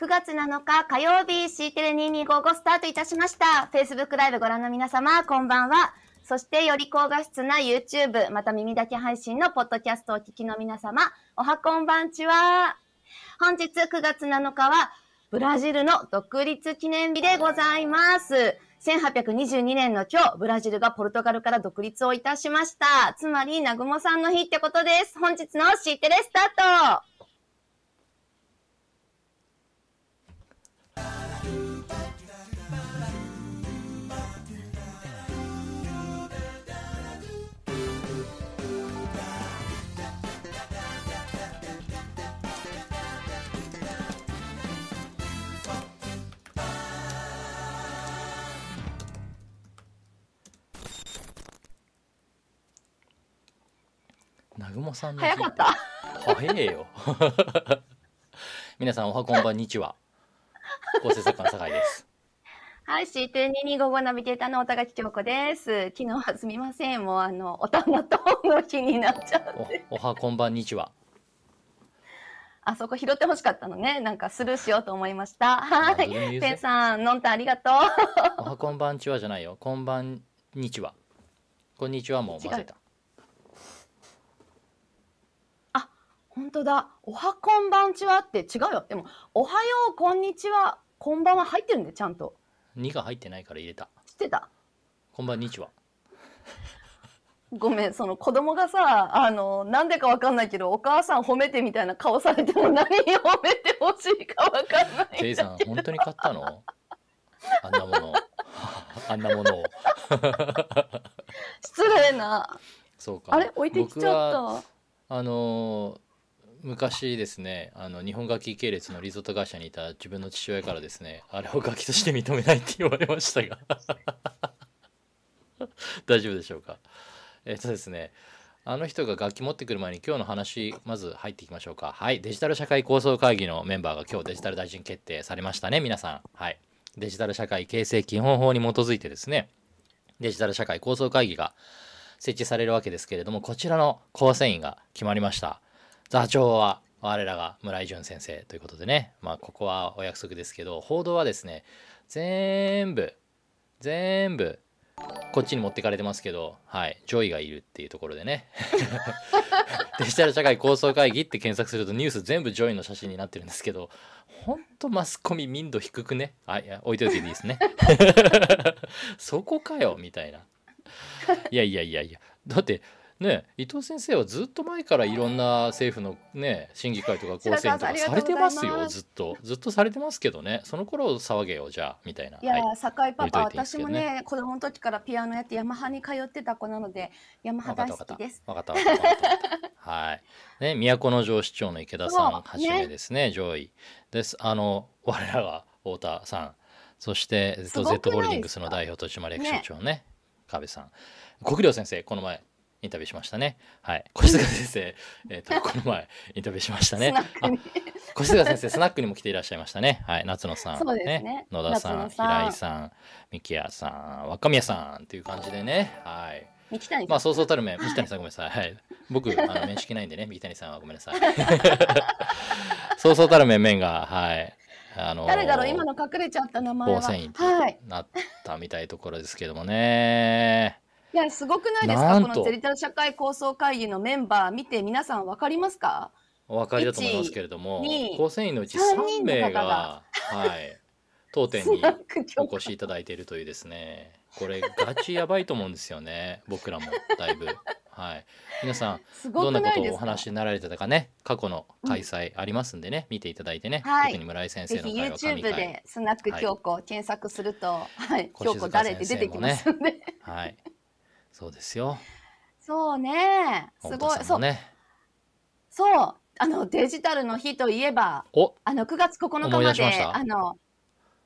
9月7日火曜日 C テレ2255スタートいたしました。Facebook ライブご覧の皆様、こんばんは。そしてより高画質な YouTube、また耳だけ配信のポッドキャストをお聞きの皆様、おはこんばんちは。本日9月7日は、ブラジルの独立記念日でございます。1822年の今日、ブラジルがポルトガルから独立をいたしました。つまり、南雲さんの日ってことです。本日の C テレスタート南雲さんの早かった早えよ 皆さんおはこんばんにちは構成作家の酒井ですはい、C22255 ナビゲーターのおたがき京子です。昨日はすみません。もうあの、おたまとの日になっちゃってお。おはこんばんにちは。あそこ拾ってほしかったのね。なんかスルーしようと思いました。はい。ペンさん、のんたありがとう。おはこんばんちはじゃないよ。こんばんにちは。こんにちはも混ぜた。本当だ。おはこんばんちはって違うよ。でも、おはよう、こんにちは、こんばんは入ってるんで、ちゃんと。2が入ってないから入れた。知ってた？こんばんにちは。ごめん、その子供がさ、あの、なんでかわかんないけど、お母さん褒めてみたいな顔されても何を褒めてほしいかわかんない。ジェイさん、本当に買ったの？あんなもの。あんなものを。失礼な。そうか。あれ？置いてきちゃった。あのー昔ですねあの日本楽器系列のリゾート会社にいた自分の父親からですねあれを楽器として認めないって言われましたが。大丈夫でしょうか？えっとですねあの人が楽器持ってくる前に今日の話まず入っていきましょうか。はい。デジタル社会構想会議のメンバーが今日デジタル大臣決定されましたね皆さん。はい。デジタル社会形成基本法に基づいてですねデジタル社会構想会議が設置されるわけですけれどもこちらの構成員が決まりました。座長は我らが村井淳先生ということでね、まあ、ここはお約束ですけど、報道はですね、全部、全部、こっちに持ってかれてますけど、はい、ジョイがいるっていうところでね。デジタル社会構想会議って検索するとニュース全部ジョイの写真になってるんですけど、ほんとマスコミ民度低くね？あ、いや、置いといていいですね。そこかよ、みたいな。いやいやいやいや。だって、ね伊藤先生はずっと前からいろんな政府のね審議会とか構成員とかされてますよずっと。ずっとされてますけどね。その頃騒げよじゃあみたいな。いや、はい、酒井パパ、ね、私もね子供の時からピアノやってヤマハに通ってた子なのでヤマハ大好きです。分かった分かった。はい。ね都城市長の池田さんはじめですね、ね、上位。です。あの我らが太田さん。そして、えっと、Z ホールディングスの代表取締役社長ね。ね。壁さん。国領先生この前インタビューしましたね。はい。小菅先生、えっ、ー、と、この前、インタビューしましたね。あ、小菅先生、スナックにも来ていらっしゃいましたね。はい。夏野さん、ね、ね野田さん、平井さん、三木屋さん、若宮さんっていう感じでね。はい。まあ、そうそうたる面、三谷さんごめんなさい。はい。僕、あの、面識ないんでね、三谷さんはごめんなさい。そうそうたる面々が、はい。あのー、誰だろう？今の隠れちゃった名前は。はい。なったみたいところですけどもね。いや、すごくないですか？このデジタル社会構想会議のメンバー見て皆さん分かりますか？お分かりだと思いますけれども、構成員のうち3名が、はい、当店にお越しいただいているというですね、これガチやばいと思うんですよね、僕らもだいぶ。はい、皆さんどんなことをお話になられてたかね過去の開催ありますんでね、うん、見ていただいてね、はい、特に村井先生の会は神回。YouTube でスナック京子検索すると、はい、京子誰って出てきますんで、はいそうですよ。そうね。すごい。そう。そう。あの、デジタルの日といえば、あの、9月9日まで、あの、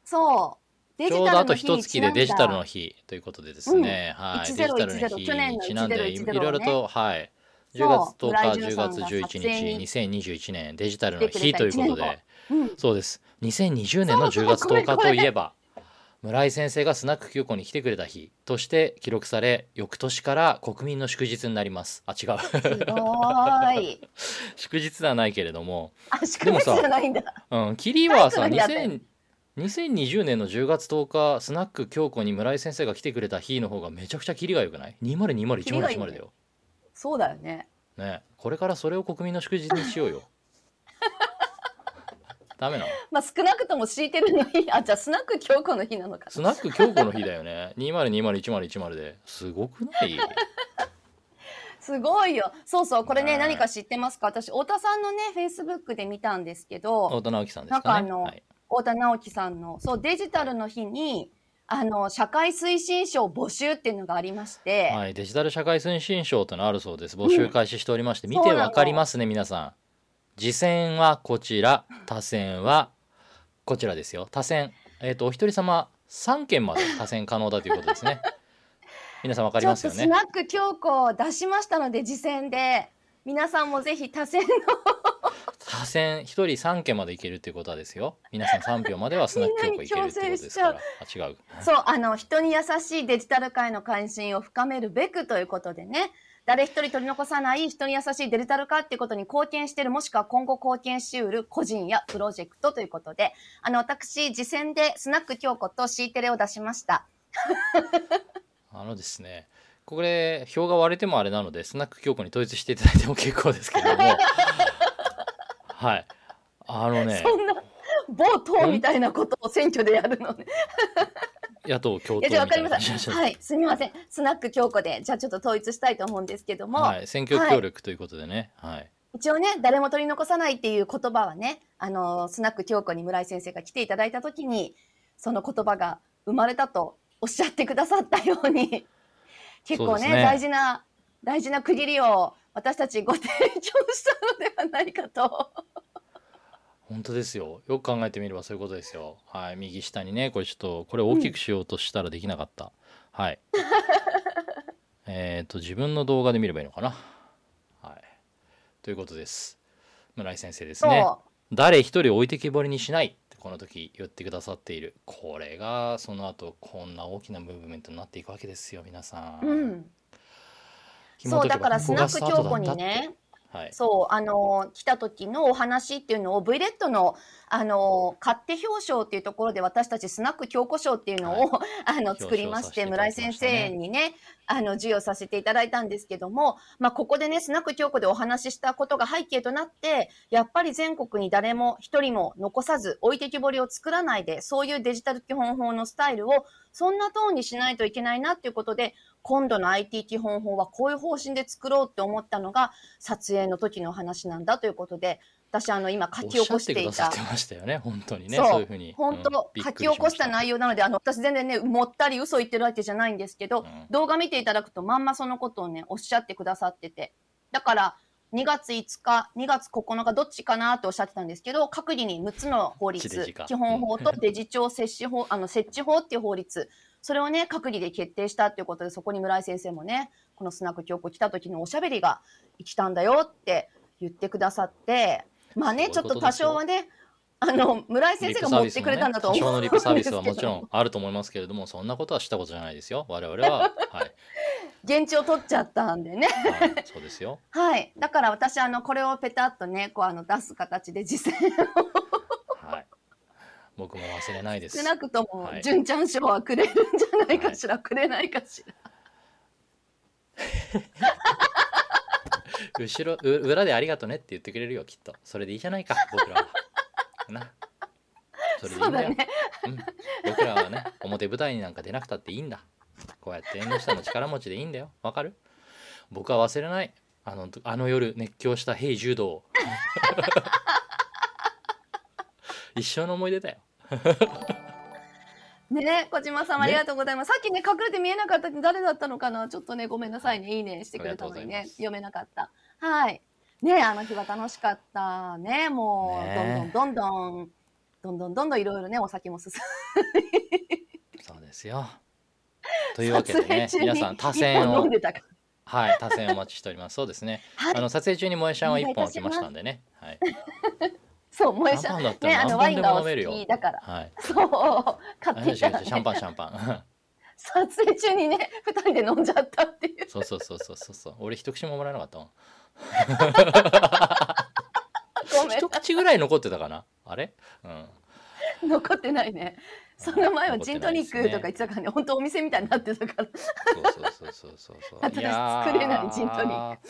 そう。デジタルちょうどあと一月でデジタルの日ということでですね、うん、はい、デジタルの日にちなんで、いろいろと、はい、10月10日、10月11日、2021年デジタルの日ということで、うん、そうです。2020年の10月10日といえば、村井先生がスナック9個に来てくれた日として記録され翌年から国民の祝日になります。あ違う。すごい。祝日ではないけれども。あ、祝日じゃないんだ。うんキリはさタイトルにあって2000 2020年の10月10日スナック京子に村井先生が来てくれた日の方がめちゃくちゃキリが良くない？キリがいい20201010ねだよ。そうだよね。ねこれからそれを国民の祝日にしようよ ダメなの？まあ少なくとも敷いてるの日、あ、じゃあスナック京子の日なのかスナック京子の日だよね。20201010で。すごくない？すごいよ。そうそう、これね、ね何か知ってますか？私、太田さんのね、フェイスブックで見たんですけど、太田直樹さんですなんかあのかねはい、太田直樹さんの、そう、デジタルの日に、あの、社会推進賞募集っていうのがありまして、はい、デジタル社会推進賞というのあるそうです。募集開始しておりまして、見てそうなのわかりますね皆さん次戦はこちら。他戦はこちらですよ。他戦えっ、とお一人様3件まで他戦可能だということですね。皆さんわかりますよね？とスナック京子を出しましたので、次戦で、皆さんもぜひ多選の、他戦1人3件までいけるっていうことはですよ。皆さん3票まではスナック京子いけるっていうことですから。あ違う。そう、あの、人に優しいデジタル界の関心を深めるべくということでね、誰一人取り残さない人に優しいデジタル化っていうことに貢献している、もしくは今後貢献しうる個人やプロジェクトということで、あの、私、次戦でスナック京子と C テレを出しました。あのですねこれ票が割れてもあれなのでスナック京子に統一していただいても結構ですけれども はいあのねそんな、某党みたいなことを選挙でやるのね。野党共闘いかりました。はい、すみません。スナック京子で、じゃあちょっと統一したいと思うんですけども、はい、選挙協力ということでね、はい、一応ね、誰も取り残さないっていう言葉はね、あの、スナック京子に村井先生が来ていただいたときに、その言葉が生まれたとおっしゃってくださったように、結構ね、ね。大事な、大事な区切りを私たちご提供したのではないかと。本当ですよ。よく考えてみればそういうことですよ。はい。右下にねこれちょっとこれ大きくしようとしたらできなかった、はい。えっと自分の動画で見ればいいのかな。はい。ということです。村井先生です。ね。誰一人置いてきぼりにしない。ってこの時言ってくださっている。これがその後こんな大きなムーブメントになっていくわけですよ皆さん、うん。そう、だからスナック京子にね、はい。そう、あの、来た時のお話っていうのを V レッドの、あの、勝手表彰っていうところで私たちスナック京子賞っていうのを、あの、作りまして、村井先生にね、あの、授与させていただいたんですけども、まあ、ここでね、スナック京子でお話ししたことが背景となって、やっぱり全国に誰も一人も残さず置いてきぼりを作らないで、そういうデジタル基本法のスタイルをそんなトーンにしないといけないなっていうことで、今度の IT 基本法はこういう方針で作ろうって思ったのが撮影の時の話なんだということで、私あの今書き起こしていたてましたよね本当にねそういうふうに本当、うん書き起こした内容なので、あの、私全然ね、もったり嘘言ってるわけじゃないんですけど、うん動画見ていただくとまんまそのことをね、おっしゃってくださってて。だから、2月5日、2月9日、どっちかなっておっしゃってたんですけど、各自に6つの法律、基本法とデジ庁設置法、あの、設置法っていう法律、それをね、閣議で決定したっていうことで、そこに村井先生もね、このスナック教皇来た時のおしゃべりが生きたんだよって言ってくださって、まあね、ちょっと多少はね、あの、村井先生が持ってくれたんだと思多少のうんリップサービスですけどはもちろんあると思いますけれどもそんなことはしたことじゃないですよ。我々は。はい、現地を取っちゃったんでね。はい、そうですよ。はい。だから私、あの、これをペタッとね、こう、あの、出す形で実践はい僕も忘れないです。少なくともは、い。純ちゃん賞はくれるんじゃないかしら、くれないかしら。後ろう裏でありがとねって言ってくれるよきっと。それでいいじゃないか僕らは。な。それでいいんだね。うん、僕らはね表舞台になんか出なくたっていいんだ。こうやって縁の下の力持ちでいいんだよ。わかる？僕は忘れない。あのあの夜熱狂した「ヘイ柔道」一生の思い出だよ ね小島さんね。ありがとうございます。さっきね、隠れて見えなかった誰だったのかな？ちょっとね、ごめんなさいね。いいねしてくれたのにね。読めなかった。はい。ねあの日は楽しかった。ねもう、ね。どんどんどんどん、どんどんどんどんいろいろね、お酒も進そうですよ。というわけでね皆さん多一選を本飲んでたから。はい多選お待ちしております。そうですね。はい。あの撮影中に萌えちゃんは1本お願いいたします開きましたんでね。はいそう、萌えちゃん。シャンパンだったね、あの、ら何本でだから。はい。そう、買あっていたら、違う違うシャンね、パンシャンパン。撮影中にね、二人で飲んじゃったっていう。そうそうそうそうそうそう。俺一口ももらえなかったもん。ごめん。一口ぐらい残ってたかな？あれ？うん。残ってないね。その前はジントニックとか言ってたからね、本当お店みたいになってたから。そうそうそうそうそうそう。私作れないジントニック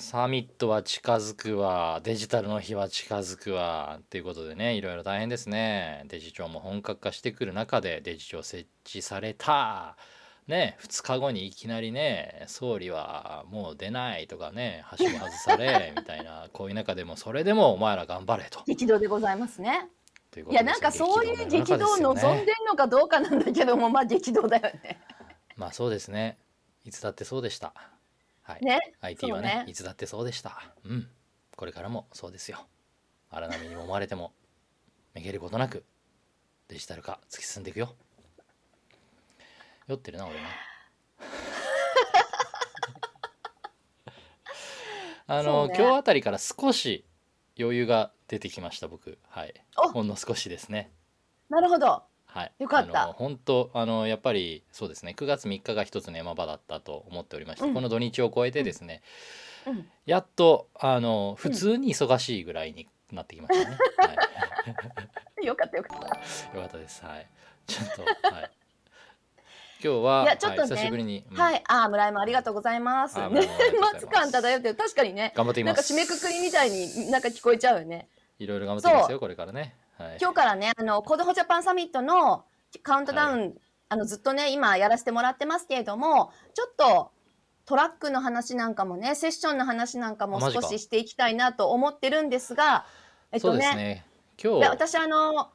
サミットは近づくわ。デジタルの日は近づくわ。っていうことでねいろいろ大変ですね。デジ庁も本格化してくる中でデジ庁設置された。ね2日後にいきなりね総理はもう出ないとかね橋も外され みたいなこういう中でもそれでもお前ら頑張れと。激動でございますね。といいや、なんかそういう激動を望んでんのかどうかなんだけども、まあ激動だよね。まあそうですね。いつだってそうでしたはい。ね。IT はね。ねいつだってそうでした。うん。これからもそうですよ。荒波にも思われてもめげることなくデジタル化突き進んでいくよ。酔ってるな俺な。あの、ね。今日あたりから少し余裕が出てきました僕。はい。お。ほんの少しですね。なるほど。はい、よかった。本当あのやっぱりそうですね。9月3日が一つの山場だったと思っておりまして、うん。この土日を超えてですね、うん。やっとあの普通に忙しいぐらいになってきましたね、はい、よかったよかった。よかったです。はい。ちょっとはい。今日はいやちょっとねはい、久しぶりに、うん。はい、あー、村山ありがとうございます。ねあー村山ありがとうございます。末感漂ってる、確かにね。頑張っていなんかます締めくくりみたいになんか聞こえちゃうよね。いろいろ頑張っていきますそよこれからねはい。今日からね、あの、コードホジャパンサミットのカウントダウン、あの、ずっとね、今やらせてもらってますけれども、ちょっとトラックの話なんかもね、セッションの話なんかも少ししていきたいなと思ってるんですが、えっとね、ね。今日私あの、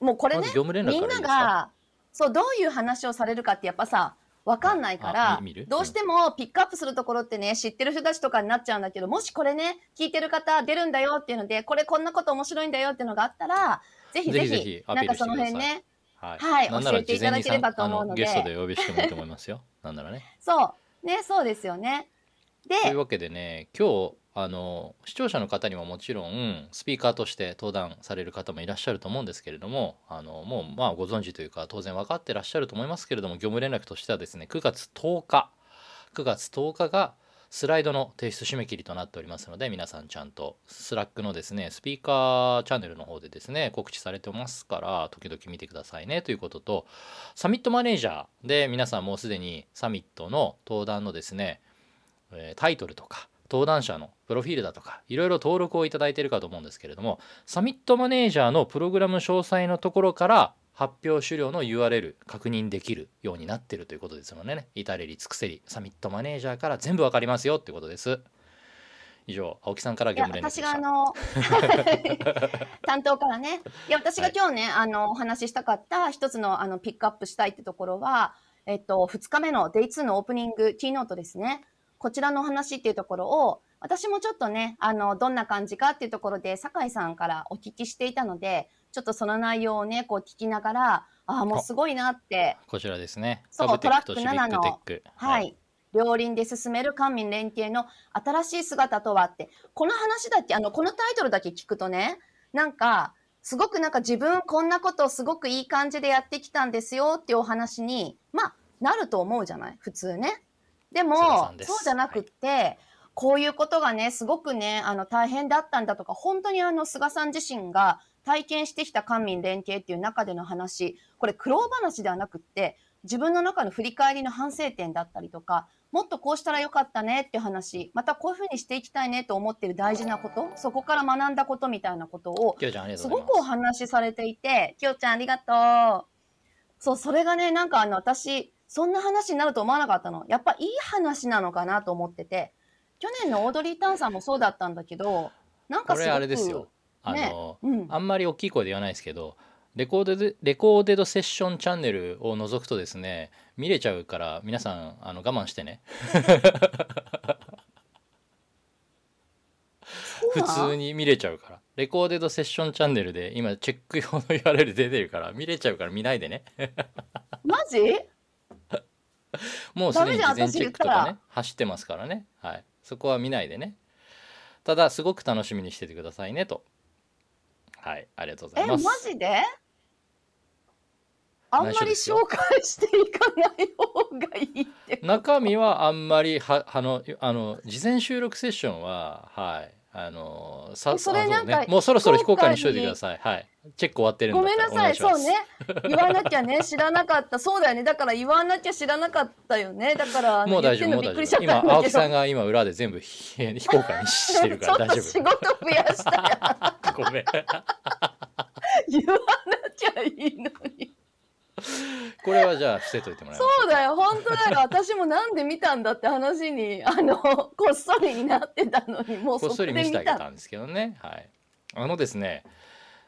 もうこれねみんなが、そう、どういう話をされるかってやっぱさ、わかんないかあらどうしてもピックアップするところってね、知ってる人たちとかになっちゃうんだけど、もしこれね、聞いてる方出るんだよっていうので、これこんなこと面白いんだよっていうのがあったら、ぜひぜひ、なんかその辺ね、はい、はい教えていただければと思うので。ゲストでお呼びしてもいいと思いますよ。なんならね。そう、ね、そうですよね。で、というわけでね今日あの視聴者の方にももちろんスピーカーとして登壇される方もいらっしゃると思うんですけれどもあのもうまあご存知というか当然分かってらっしゃると思いますけれども業務連絡としてはですね9月10日9月10日がスライドの提出締め切りとなっておりますので皆さんちゃんと Slackのですねスピーカーチャンネルの方でですね告知されてますから時々見てくださいねということとサミットマネージャーで皆さんもうすでにサミットの登壇のですねタイトルとか登壇者のプロフィールだとかいろいろ登録をいただいているかと思うんですけれどもサミットマネージャーのプログラム詳細のところから発表資料の URL 確認できるようになっているということですのでね。至れり尽くせりサミットマネージャーから全部わかりますよっていうことです。以上青木さんから業務連絡私があの 担当からね。いや私が今日ね、あのお話ししたかった一つのあのピックアップしたいってところは、えっと、2日目の Day2 のオープニングキーノートですねこちらのお話っていうところを私もちょっとねあのどんな感じかっていうところで酒井さんからお聞きしていたのでちょっとその内容をねこう聞きながらああもうすごいなってこちらですね。そうトラック7の。クテック。はい。両輪で進める官民連携の新しい姿とはって、この話だけ、あの、このタイトルだけ聞くとね、なんか、すごくなんか自分こんなことをすごくいい感じでやってきたんですよっていうお話に、まあ、なると思うじゃない？普通ね。でもそうじゃなくって、こういうことがね、すごくね、あの、大変だったんだとか、本当にあの、菅さん自身が体験してきた官民連携っていう中での話、これ苦労話ではなくって、自分の中の振り返りの反省点だったりとか、もっとこうしたらよかったねっていう話、またこういうふうにしていきたいねと思ってる大事なこと、そこから学んだことみたいなことを、す。ごくお話しされていて、きよちゃんありがとう。そう、それがね、なんかあの、私、そんな話になると思わなかったの。やっぱいい話なのかなと思ってて、去年のオードリー・タンさんもそうだったんだけど、なんかすごく、あれですよ。あの、ねうん。あんまり大きい声で言わないですけどレコーデでレコーデドセッションチャンネルを覗くとですね見れちゃうから皆さんあの我慢してね。普通に見れちゃうから。レコーデドセッションチャンネルで今チェック用の URL 出てるから見れちゃうから見ないでね。マジ？もうすでに事前チェックとかね走ってますからね。はい。そこは見ないでね。ただすごく楽しみにしててくださいねと。はい。ありがとうござえマいます。ジで？あんまり紹介していかない方がいいって中身はあんまりはあのあの事前収録セッションははいあのさえそれあなんかねもうそろそろ非公開にしといてくださいはいチェック終わってるんだごめんなさい、そうね。言わなきゃね、知らなかった。そうだよね。だから言わなきゃ知らなかったよね。だから、もう大丈夫もう大丈夫今青木さんが今裏で全部非非公開にしてるから大丈ちょっと仕事増やした ごめん 言わなきゃいいのに。これはじゃあ伏せといてもらいましょそうだよ、本当だよ。私もなんで見たんだって話に、あの、こっそりになってたのに、もうそここっそり見せてあ。げたんですけどね。はい。あのですね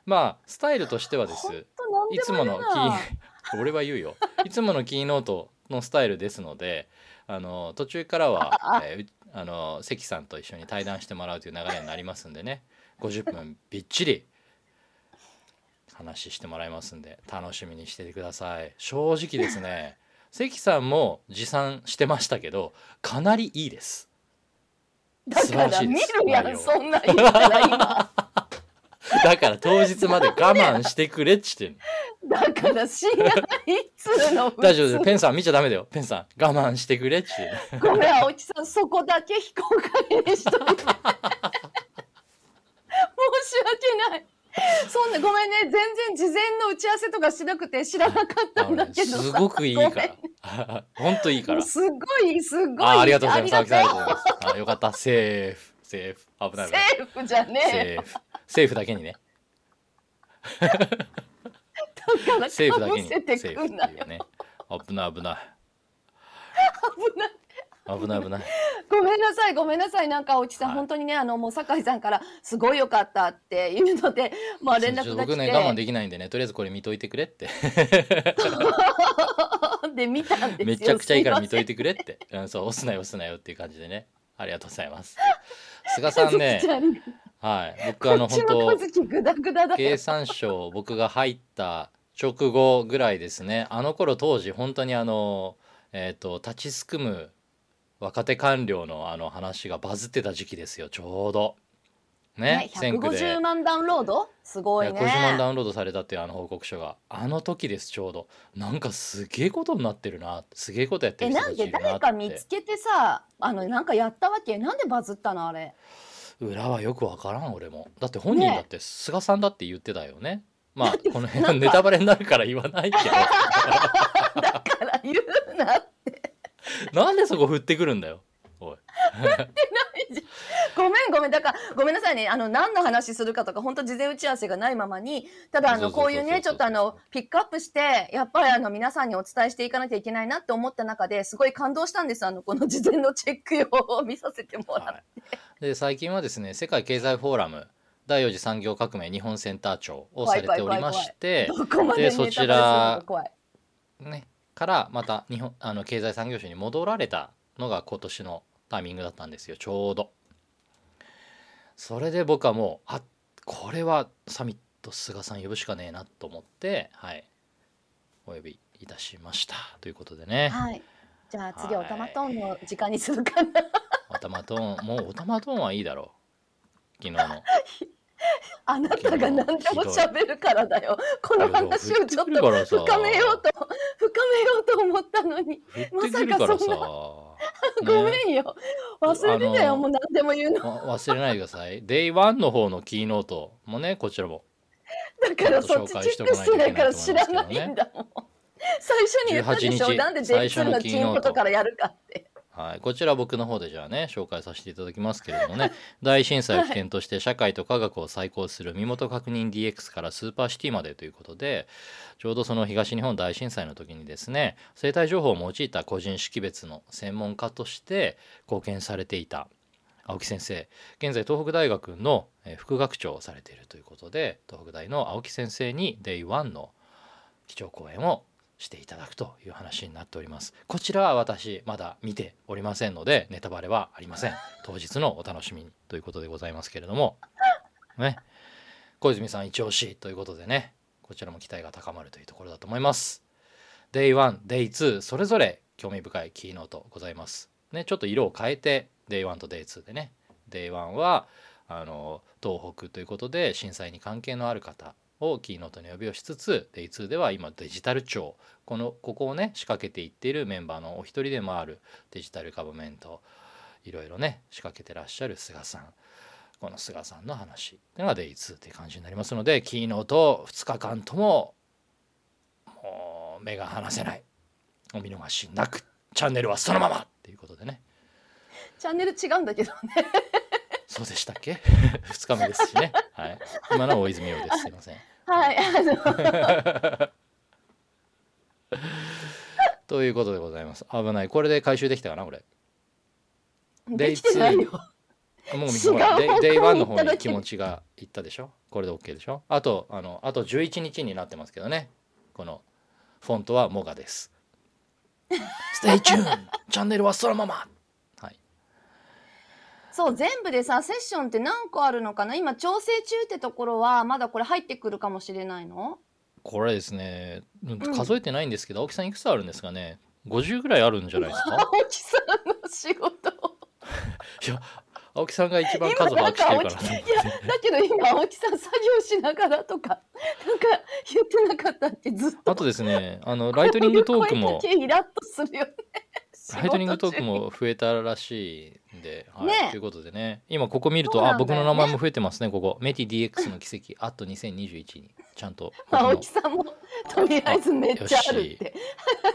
まあスタイルとしてはです。いつものキー 俺は言うよ。いつものキーノートのスタイルですのであの途中からは、えーうあの関さんと一緒に対談してもらうという流れになりますんでね。50分びっちり話してもらいますんで楽しみにしててください正直ですね 関さんも持参してましたけどかなりいいですだから見るやん、そんなん言ったら今。だから当日まで我慢してくれっちってんのだから知らないっつうの。大丈夫ですペンさん見ちゃダメだよペンさん我慢してくれっちってんのごめん、青木さん、そこだけ非公開にしといて。申し訳ない。そんな、ごめんね、全然事前の打ち合わせとかしなくて知らなかったんだけどさ。すごくいいから。本当いいから。すっごい、すっごい。あありがとうございますあよかった。セーフ。セーフ。危ないセーフじゃねえよ。セーフ。セーフだけにね。だから、セーフだけに。セー。フっていうね。危ない危ない。危ない。危ない危ないごめんなさい、ごめんなさい。なんか、青木さん、はい。本当にね、あの、もう酒井さんから、すごい良かったっていうので、まあ、連絡が。僕ね我慢できないんでねとりあえずこれ見といてくれって。で、見たんですよ。めちゃくちゃいいから見といて。てくれって、うん、そう押すなよ押すなよっていう感じでね。ありがとうございます。菅さんね。はい。僕あの本当グダグダ経産省僕が入った直後ぐらいですね。あの頃当時本当にあのえっ、と立ちすくむ若手官僚のあの話がバズってた時期ですよちょうど。ねね、選区で。150万ダウンロード？すごいね。50万ダウンロードされたっていうあの報告書が。あの時ですちょうど。なんかすげえことになってるな。すげえことやってえ、る人なんでたちいるなって。誰か見つけてさ、あの、なんかやったわけ？なんでバズったのあれ？裏はよくわからん俺も。だって本人ね。だって菅さんだって言ってたよね。まあこの辺はネタバレになるから言わないけど。だから言うなって。なんでそこ振ってくるんだよおいごめんごめん。だから、ごめんなさいね。あの、何の話するかとか、本当事前打ち合わせがないままに、ただ、あの、こういうね、ちょっとあの、ピックアップして、やっぱりあの、皆さんにお伝えしていかなきゃいけないなって思った中ですごい感動したんです。あの、この事前のチェック用を見させてもらって。はい、で最近はですね世界経済フォーラム第4次産業革命日本センター長をされておりましてどこまでそちらのか怖い。ねからまた日本あの経済産業省に戻られたのが今年のタイミングだったんですよちょうど。それで僕はもうあこれはサミット菅さん呼ぶしかねえなと思ってはい。お呼びいたしました。ということでね。はい。じゃあ次ははいおたまトーンの時間にするかな。おたまトーンもうおたまトーンはいいだろう。昨日の。あなたが何でも喋るからだよ。この話をちょっと、深めようと思ったのに。振ってくるからさ、まさごめんよ。忘れてたよ、もう何でも言うの。わ忘れないでください。Day1 の方のキーノートもね、こちらも。だからそっちチェックしてないから知らないんだもん。最初に言ったでしょ。18日なんで J2 のチームことからやるかって。はい、こちら僕の方でじゃあね紹介させていただきますけれどもね。大震災を起点として社会と科学を再興する身元確認 DX からスーパーシティまでということでちょうどその東日本大震災の時にですね生態情報を用いた個人識別の専門家として貢献されていた青木先生。現在東北大学の副学長をされているということで東北大の青木先生に Day1 の基調講演をしていただくという話になっております。こちらは私まだ見ておりませんのでネタバレはありません。当日のお楽しみにということでございますけれども。ね。小泉さん一押しということでね。こちらも期待が高まるというところだと思います。Day1、Day2 それぞれ興味深いキーノートございます。ねちょっと色を変えて Day1 と Day2 でね。Day1 はあの東北ということで震災に関係のある方をキーノートに呼びをしつつ Day2 では今デジタル庁。このここをね仕掛けていっているメンバーのお一人でもあるデジタルガバメントいろいろね仕掛けてらっしゃる菅さん。この菅さんの話っていうのが Day2 っていう感じになりますのでキーノート2日間とももう目が離せない。お見逃しなくチャンネルはそのままっていうことでね。チャンネル違うんだけどね。そうでしたっけ？2日目ですしね、はい、今のは大泉洋です。すいませんはい。あの、ということでございます。危ない。これで回収できたかなこれ。できてないよ。もうほらデ Day One の方に気持ちがいったでしょ？これで OK でしょ？あとあのあと11日になってますけどね。このフォントはモガです。 Stay tuned チャンネルはそのまま。はいそう、全部でさ、セッションって何個あるのかな？今、調整中ってところは、まだこれ入ってくるかもしれないの？これですね数えてないんですけど、青木さんいくつあるんですかね？50ぐらいあるんじゃないですか？青木さんの仕事。いや青木さんが一番数把握してるからいや、だけど今、青木さん作業しながらとか、なんか言ってなかったってずっと。あとですねあのライトニングトークも。イラッとするよね。ライトニングトークも増えたらしいんで、はいね。ということでね。今ここ見ると、ね。あ僕の名前も増えてますねここ。メティ DX の奇跡あと2021にちゃんと青木さんもとりあえずめっちゃあるって。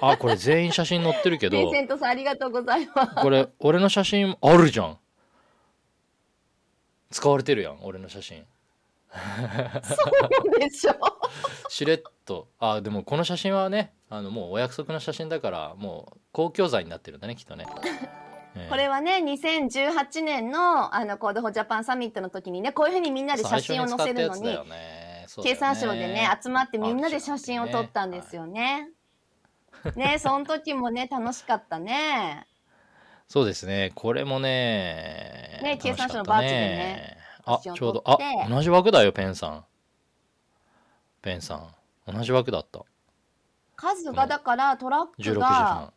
あこれ全員写真載ってるけどヴィンセントさんありがとうございます。これ俺の写真あるじゃん。使われてるやん俺の写真。そうでしょ。しれっと。あでもこの写真はねあのもうお約束の写真だからもう公共財になってるんだねきっとね、ええこれはね、2018年のあの Code for Japan Summit の時にね、こういうふうにみんなで写真を載せるのにね経産省でね、集まってみんなで写真を撮ったんですよね。ね、その時もね、楽しかったね。そうですね。これもね。ね経産省のバーチでね。あ、ちょうど、あ、同じ枠だよ、ペンさん。ペンさん。同じ枠だった。数がだからトラック16時が半。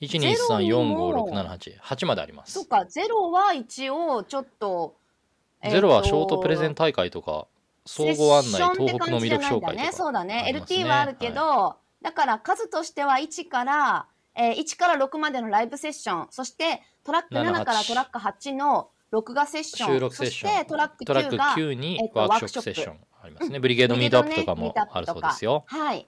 1、2、3、4、5、6、ゼロにも7、8。8まであります。そっかゼロは一応ちょっと、ゼロはショートプレゼン大会とか、総合案内、東北の魅力紹介とか。ね、そうだねね LT はあるけど、だから数としては1から、えー、1から6までのライブセッションそしてトラック7 7からトラック8の録画セッション収録セッションそしてトラックトラック9が9にえっとワークショップセッションありますね。 Brigade Meetup とかもあるそうですよ。はい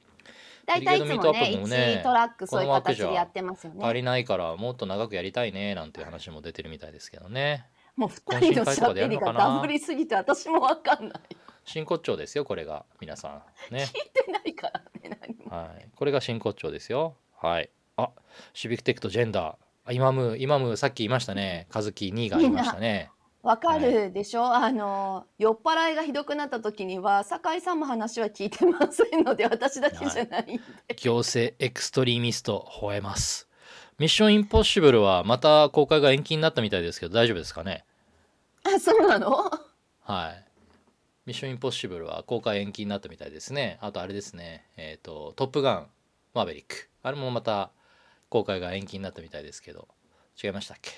大体いつもねプもね。1トラックそういう形でやってますよね。足りないからもっと長くやりたいねなんていう話も出てるみたいですけどね。もう2人のしゃべりがダブりすぎて私もわかんない。真骨頂ですよこれが皆さん。ね。聞いてないからね何も。はい。これが真骨頂ですよ。はい。あシビックテックとジェンダー。あイマムイマムさっき言いましたね。和樹2がいましたねわかるでしょ、あの酔っ払いがひどくなった時には酒井さんも話は聞いてませんので私だけじゃないんで、行政エクストリーミスト吠えます。ミッションインポッシブルはまた公開が延期になったみたいですけど大丈夫ですかね？あそうなの？はい。ミッションインポッシブルは公開延期になったみたいですね。あとあれですね。えっ、とトップガンマーベリック。あれもまた公開が延期になったみたいですけど違いましたっけ？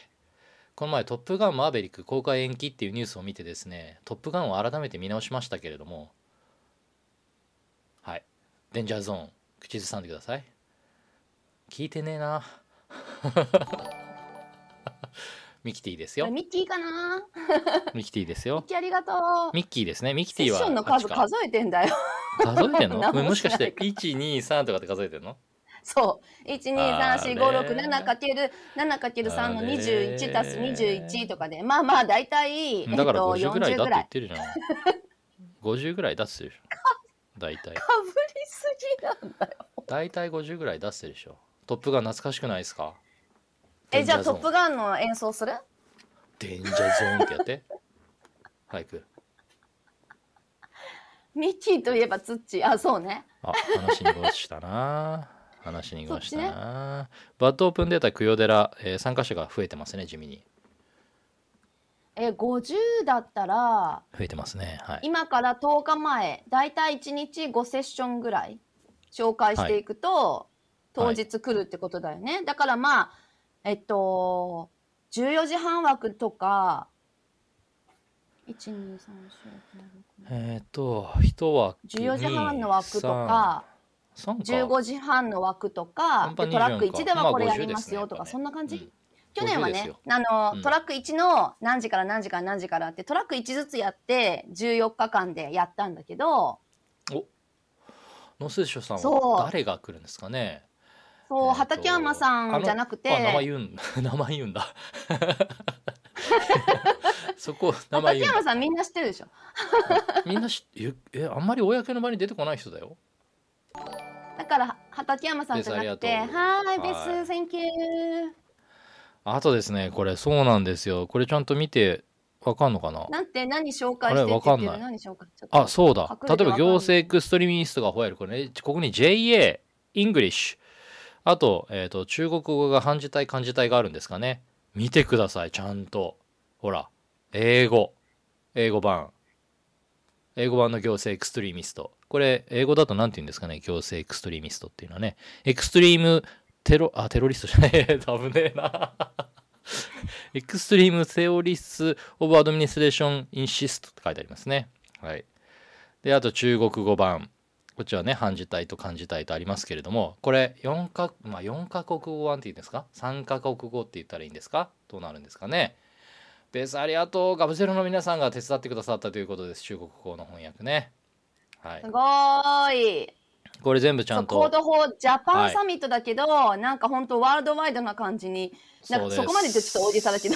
この前「トップガンマーベリック」公開延期っていうニュースを見てですね「トップガン」を改めて見直しましたけれども。はい。デンジャーゾーン口ずさんでください。聞いてねえな。ミキティですよ。ミッキーかな？ミキティですよ。ミッキーありがとう。ミッキーですね。ミキティはセッションの数数えてんだよ。数えてんの？何ももしかしてしない123とかって数えてんの？そう。あー 1234567×7×3 の21足す21とかでまあまあ大体、だからえっと50ぐらいだって言40ぐらい。ってるじゃん。50ぐらい出すでしょ。大体かぶりすぎなんだよ。大体50ぐらい出すでしょ。トップガン懐かしくないですか？えじゃあトップガンの演奏する？デンジャーゾーンってやって。早く。ミッキーといえばツッチ。ーあそうね。あ話にごしたな話にごしたな、バッドオープンデータクヨデラ、えー参加者が増えてますね地味に。え50だったら増えてますねはい。今から10日前だいたい1日5セッションぐらい紹介していくと、当日来るってことだよね、だからまあえっと14時半枠とか一二三四五えっ、と一枠十四時半の枠とか三か。十五時半の枠とかトラック24か一ではこれやりまあ50ますよとか、そんな感じ、うん。去年は50ですねよ。あの、うん。トラック1の何時から何時から何時からってトラック1ずつやって14日間でやったんだけどノスショさんは誰が来るんですかね？そう、畠山さんじゃなくて。名前言うん 名前言うんだ。そこ名前畠山さんみんな知ってるでしょ？みんなしええあんまり公の場に出てこない人だよだから畠山さんじゃなくて。はーいベはいス Thank you あとですねこれそうなんですよ。これちゃんと見てわかんのかな？なんて何紹介してってあれ言ってるわかんない。何あそうだ。例えば行政エクストリミストが吠える。これねここに JA イングリッシュあと,、えー、と中国語が半字体漢字体があるんですかね？見てくださいちゃんと。ほら英語。英語版。英語版の行政エクストリミストこれ英語だと何て言うんですかね？行政エクストリーミストっていうのはね Extreme テロあテロリストじゃない 危ねえな Extreme Theorists of Administration Insist って書いてありますね。はい。で、あと中国語版。こっちはね、繁字体と簡字体とありますけれども、これ4か、まあ、4カ国語版って言うんですか ?3 カ国語って言ったらいいんですか？どうなるんですかね？ベースありがとう。ガブゼロの皆さんが手伝ってくださったということです。中国語の翻訳ね。はいす。ごーいこれ全部ちゃんコーと。ド法ジャパはいンサミットだけど、なんか本当ワールドワイドな感じになんかそこまで言ってちょっと大げさだけど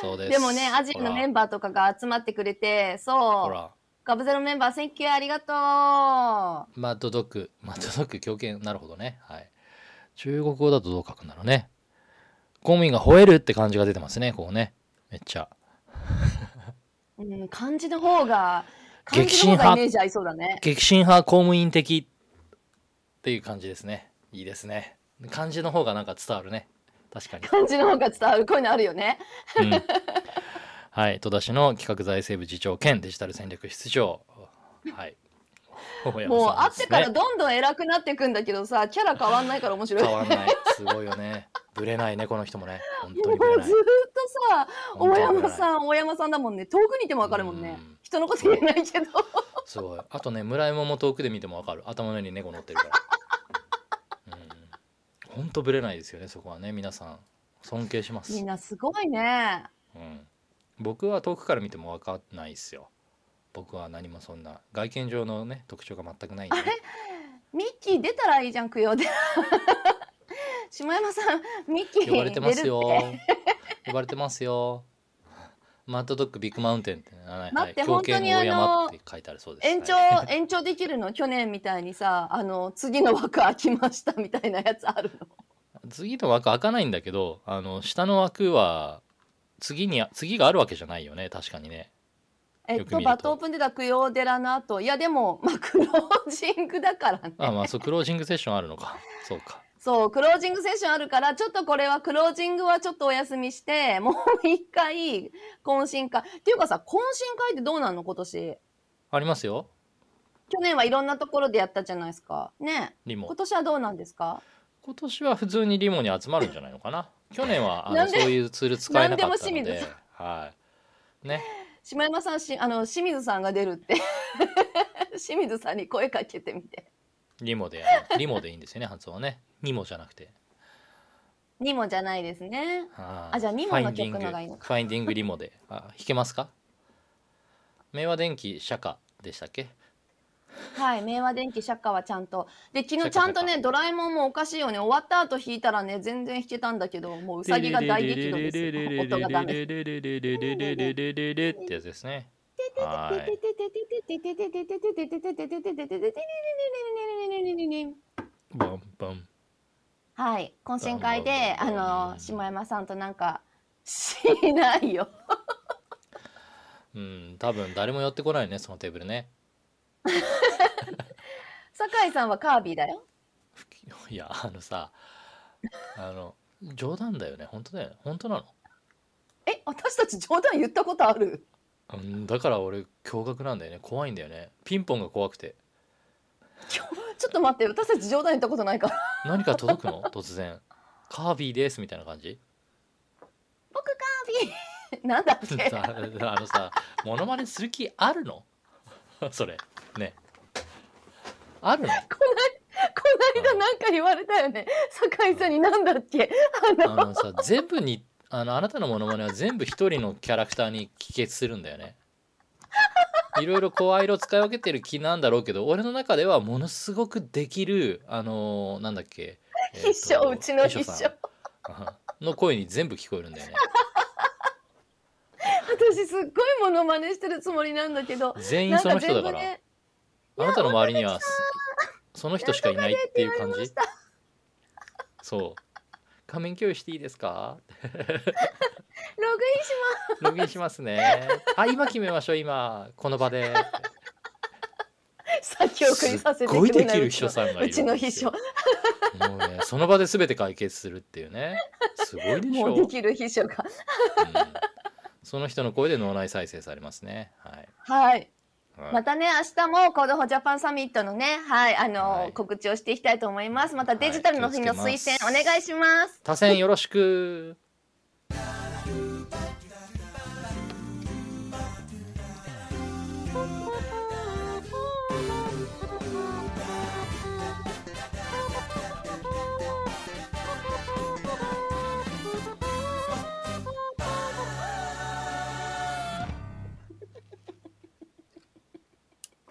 そうです。でもねアジアのメンバーとかが集まってくれてそう。ガブゼロメンバー Thank you ありがとうマッドドッグ、マッドドッグ狂犬、なるほどね。はい。中国語だとどう書くんだろうね。公民が吠えるって感じが出てますね、こうね。めっちゃ。うん、漢字の方が激震派の方がイメージ合いそうだね激震派公務員的っていう感じですね。いいですね。漢字の方がなんか伝わるね。確かに。漢字の方が伝わるこういうのあるよねうん、はい。戸田市の企画財政部次長兼デジタル戦略室長。はい。もう会ってからどんどん偉くなっていくんだけどさキャラ変わんないから面白い変わんない。すごいよね。ぶれないね、この人もね。本当にぶれないずーっ。とさ大山さん大山さんだもんね遠くにいても分かるもんねうん人のこと言えないけどすごい。あとね、村山も遠くで見てもわかる。頭の上に猫乗ってるから。うん。ほんとぶれないですよね、そこはね。皆さん、尊敬します。みんなすごいねうん。僕は遠くから見てもわかんないですよ。僕は何もそんな外見上のね特徴が全くないんで、ね、ミッキー出たらいいじゃん供養で。下山さんミッキー呼ばれてますよ。呼ばれてますよ。マッドドッグビッグマウンテンって、はい待って本当にあのって書いてあるそうです。延長はい。延長できるの去年みたいにさあの次の枠空きましたみたいなやつあるの？次の枠開かないんだけどあの下の枠は次に次があるわけじゃないよね確かにねえっとと。バットオープンでた供養寺の後。いやでも まあクロージングだからね。あまあそうクロージングセッションあるのか。そうか。そうクロージングセッションあるからちょっとこれはクロージングはちょっとお休みして もう一回懇親会。っていうかさ懇親会ってどうなんの？今年。ありますよ。去年はいろんなところでやったじゃないですか。ね。リモ。今年はどうなんですか？今年は普通にリモに集まるんじゃないのかな。去年はあのそういうツール使えなかったので。ではい。ね島山さんしあの清水さんが出るって。清水さんに声かけてみて。リモでリモでいいんですよね発音はね。ニモじゃなくて。にもじゃないですね。はいあじゃあニモの曲のがいいのファインディングリモで。あ弾けますか？明和電機釈迦でしたっけ？はい明和電機釈迦はちゃんと。で昨日ちゃんとねドラえもんもおかしいよね。終わった後弾いたらね全然弾けたんだけどもううさぎが大激怒ですよ音がダメってやつですねはいはい懇親会であの下山さんとなんかしないようん多分誰も寄ってこないねそのテーブルね 酒井さんはカービィだよ。いやあのさあの冗談だよね。本当だよね。本当なの？え私たち冗談言ったことある？うんだから俺驚愕なんだよね。怖いんだよね。ピンポンが怖くて。ちょっと待って私たち冗談言ったことないから。何か届くの？突然。カービィですみたいな感じ？僕カービィ。なんだっけさ あのさモノマネする気あるの？それ。ね。あるの？この間なんか言われたよね。酒井さんになんだっけ？あの。あのさ全部にあのあなたのモノマネは全部一人のキャラクターに帰結するんだよね。いろいろ声色使い分けてる気なんだろうけど俺の中ではものすごくできるあのなんだっけ、えーと必勝うちの必勝さん。の声に全部聞こえるんだよね私すっごいモノマネしてるつもりなんだけど。全員その人だから、なん全あなたの周りにはそその人しかいないっていう感じ？そう。画面共有していいですか？ログインします。ログインしますね。あ今決めましょう今。この場で。先送りさせてすっごいできるう秘書さんがいるんうちの秘書もうねその場で全て解決するっていうね。すごいでしょ。もうできる秘書が。うんその人の声で脳内再生されますね。はい、はい。はい。またね明日もコードフジャパンサミットのねはいあの、はい。告知をしていきたいと思います。またデジタルの日の推薦お願いします。多選よろしく